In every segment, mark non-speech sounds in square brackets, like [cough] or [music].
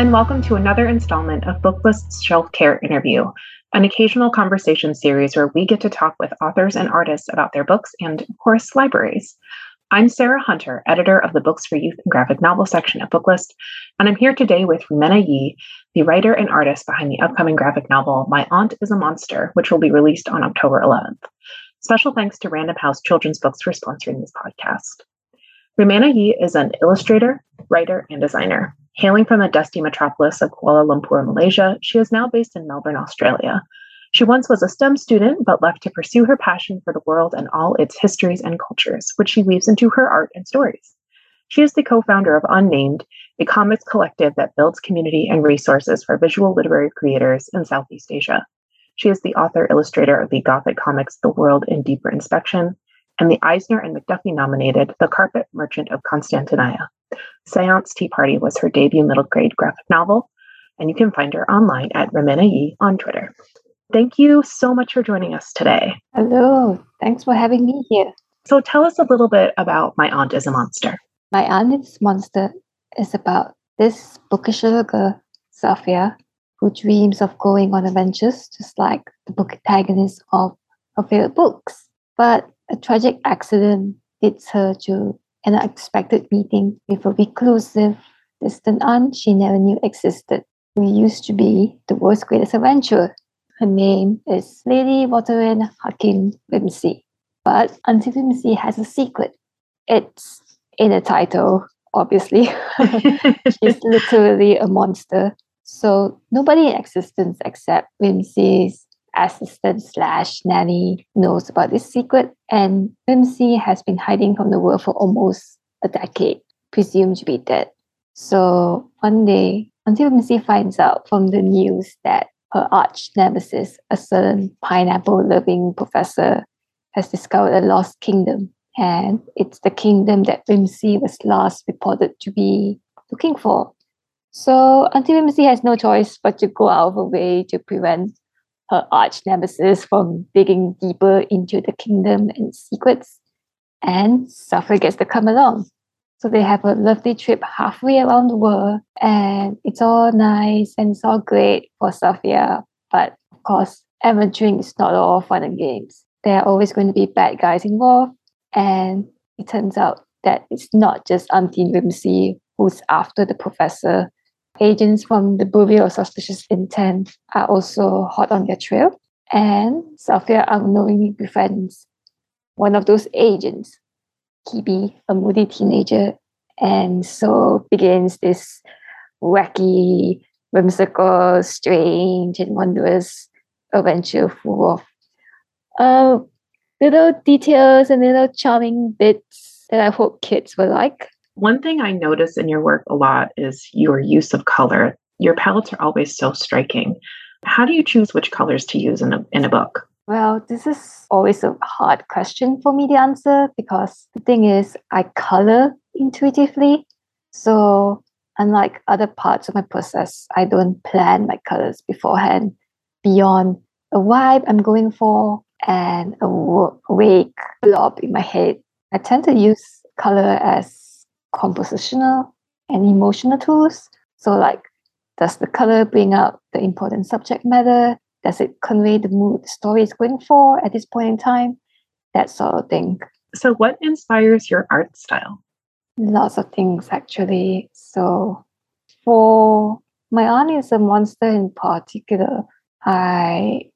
and welcome to another installment of Booklist's Shelf Care Interview, an occasional conversation series where we get to talk with authors and artists about their books and, of course, libraries. I'm Sarah Hunter, editor of the Books for Youth and Graphic Novel section at Booklist, and I'm here today with Reimena Yee, the writer and artist behind the upcoming graphic novel My Aunt is a Monster, which will be released on October 11th. Special thanks to Random House Children's Books for sponsoring this podcast. Reimena Yee is an illustrator, writer, and designer. Hailing from the dusty metropolis of Kuala Lumpur, Malaysia, she is now based in Melbourne, Australia. She once was a STEM student, but left to pursue her passion for the world and all its histories and cultures, which she weaves into her art and stories. She is the co founder of Unnamed, a comics collective that builds community and resources for visual literary creators in Southeast Asia. She is the author illustrator of the Gothic comics The World in Deeper Inspection and the Eisner and McDuffie nominated The Carpet Merchant of Konstantiniyya. Seance Tea Party was her debut middle grade graphic novel, and you can find her online at Reimena Yee on Twitter. Thank you so much for joining us today. Hello, thanks for having me here. So, tell us a little bit about My Aunt is a Monster. My Aunt is a Monster is about this bookish little girl, Safiya, who dreams of going on adventures just like the protagonist of her favorite books. But a tragic accident leads her to an unexpected meeting with a reclusive, distant aunt she never knew existed, who used to be the world's greatest adventurer. Her name is Lady Waterine Hakim Whimsy. But Auntie Whimsy has a secret. It's in the title, obviously. [laughs] She's literally a monster. So nobody in existence except Whimsy's assistant slash nanny knows about this secret, and Whimsy has been hiding from the world for almost a decade, presumed to be dead. So one day, Auntie Whimsy finds out from the news that her arch nemesis, a certain pineapple loving professor, has discovered a lost kingdom. And it's the kingdom that Whimsy was last reported to be looking for. So Auntie Whimsy has no choice but to go out of her way to prevent her arch nemesis from digging deeper into the kingdom and secrets. And Safiya gets to come along. So they have a lovely trip halfway around the world, and it's all nice and it's all great for Safiya. But of course, adventuring is not all fun and games. There are always going to be bad guys involved, and it turns out that it's not just Auntie Whimsy who's after the professor agents from the Bureau of Suspicious Intent are also hot on their trail. And Safiya unknowingly befriends one of those agents, Kibi, a moody teenager. And so begins this wacky, whimsical, strange, and wondrous adventure full of uh, little details and little charming bits that I hope kids will like. One thing I notice in your work a lot is your use of color. Your palettes are always so striking. How do you choose which colors to use in a, in a book? Well, this is always a hard question for me to answer because the thing is, I color intuitively. So, unlike other parts of my process, I don't plan my colors beforehand beyond a vibe I'm going for and a vague blob in my head. I tend to use color as compositional and emotional tools. So, like, does the color bring out the important subject matter? Does it convey the mood the story is going for at this point in time? That sort of thing. So, what inspires your art style? Lots of things, actually. So, for my aunt is a monster in particular, I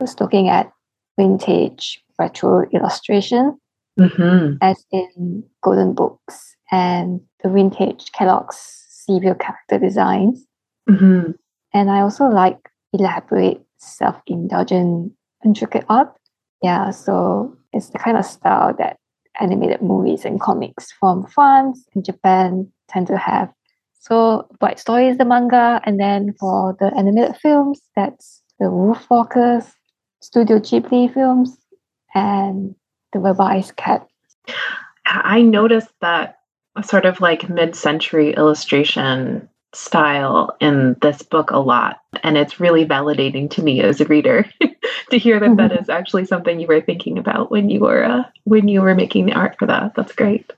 was looking at vintage retro illustration, mm-hmm. as in golden books and the vintage Kellogg's cereal character designs. Mm-hmm. And I also like elaborate, self indulgent, intricate art. Yeah, so it's the kind of style that animated movies and comics from France and Japan tend to have. So, Bride's Story is the manga, and then for the animated films, that's the Wolfwalkers, Studio Ghibli films, and the Rabbi's Cat. I noticed that sort of like mid century illustration style in this book a lot. And it's really validating to me as a reader [laughs] to hear that, mm-hmm. that is actually something you were thinking about when you were uh, when you were making the art for that. That's great.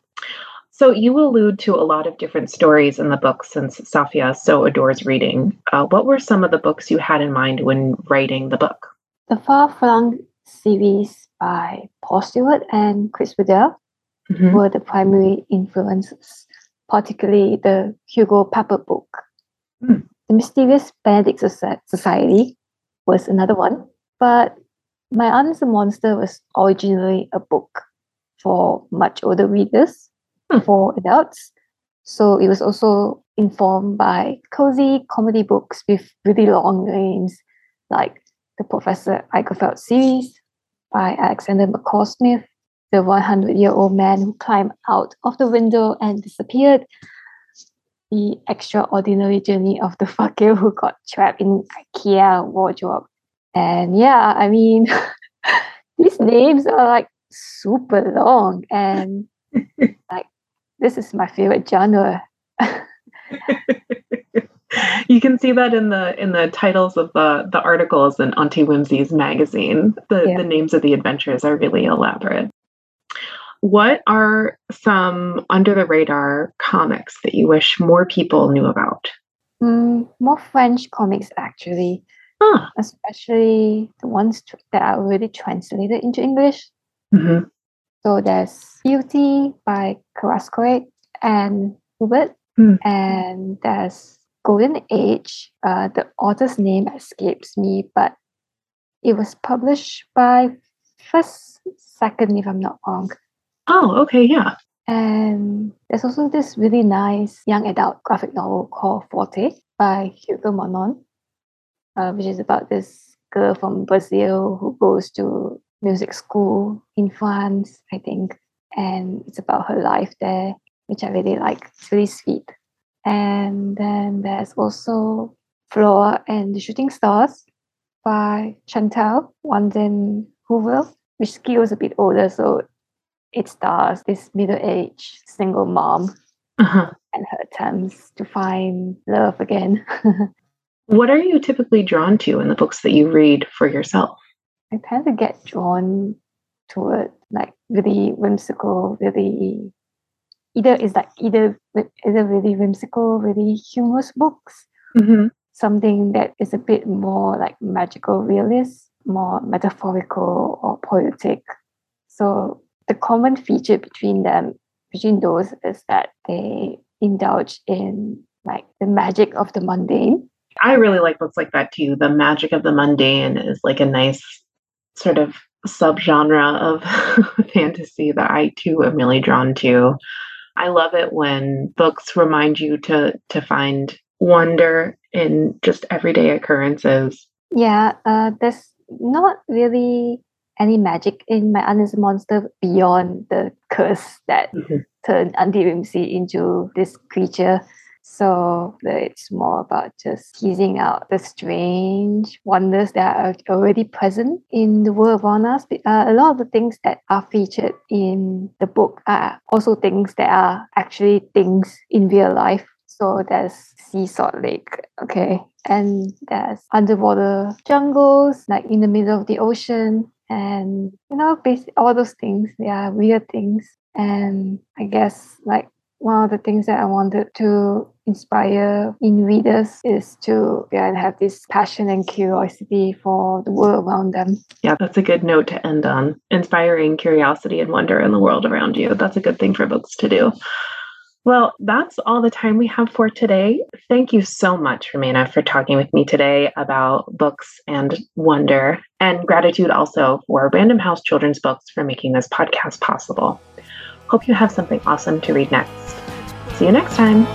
So you allude to a lot of different stories in the book since Safiya so adores reading. Uh, what were some of the books you had in mind when writing the book? The Far Flung series by Paul Stewart and Chris Riddell mm-hmm. were the primary influences, particularly the Hugo Pepper book. Mm. The Mysterious Benedict Society was another one, but My Aunt is a Monster was originally a book for much older readers, mm. for adults. So it was also informed by cozy comedy books with really long names like the Professor Igelfeld series by Alexander McCall Smith, the 100 year old man who climbed out of the window and disappeared, the extraordinary journey of the fakir [laughs] who got trapped in IKEA wardrobe. And yeah, I mean, [laughs] these names are like super long and [laughs] like this is my favorite genre. You can see that in the in the titles of the the articles in Auntie Whimsy's magazine. The yeah. the names of the adventures are really elaborate. What are some under the radar comics that you wish more people knew about? Mm, more French comics, actually. Huh. Especially the ones that are already translated into English. Mm-hmm. So there's Beauty by Kerascoët and Hubert. Mm. And there's Golden Age. Uh, the author's name escapes me, but it was published by First Second, if I'm not wrong. Oh, okay, yeah. And there's also this really nice young adult graphic novel called Forte by Hugo Monon, uh, which is about this girl from Brazil who goes to music school in France, I think. And it's about her life there, which I really like. It's really sweet. And then there's also Flora and the Shooting Stars by Chantal Wanden Hoover, which skills a bit older, so it stars this middle-aged single mom uh-huh. and her attempts to find love again. [laughs] what are you typically drawn to in the books that you read for yourself? I tend to get drawn toward like really whimsical, really either is like either either really whimsical, really humorous books, mm-hmm. something that is a bit more like magical realist, more metaphorical or poetic. So the common feature between them, between those, is that they indulge in like the magic of the mundane. I really like books like that too. The magic of the mundane is like a nice sort of subgenre of [laughs] fantasy that I too am really drawn to. I love it when books remind you to to find wonder in just everyday occurrences. Yeah, uh, there's not really any magic in my a Monster beyond the curse that mm-hmm. turned Auntie Whimsy into this creature. So it's more about just teasing out the strange wonders that are already present in the world around us. Uh, a lot of the things that are featured in the book are also things that are actually things in real life. So there's Sea Salt Lake, okay, and there's underwater jungles, like in the middle of the ocean and you know all those things they are weird things and i guess like one of the things that i wanted to inspire in readers is to yeah, have this passion and curiosity for the world around them yeah that's a good note to end on inspiring curiosity and wonder in the world around you that's a good thing for books to do well, that's all the time we have for today. Thank you so much, Reimena, for talking with me today about books and wonder, and gratitude also for Random House Children's Books for making this podcast possible. Hope you have something awesome to read next. See you next time.